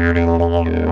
Yeah.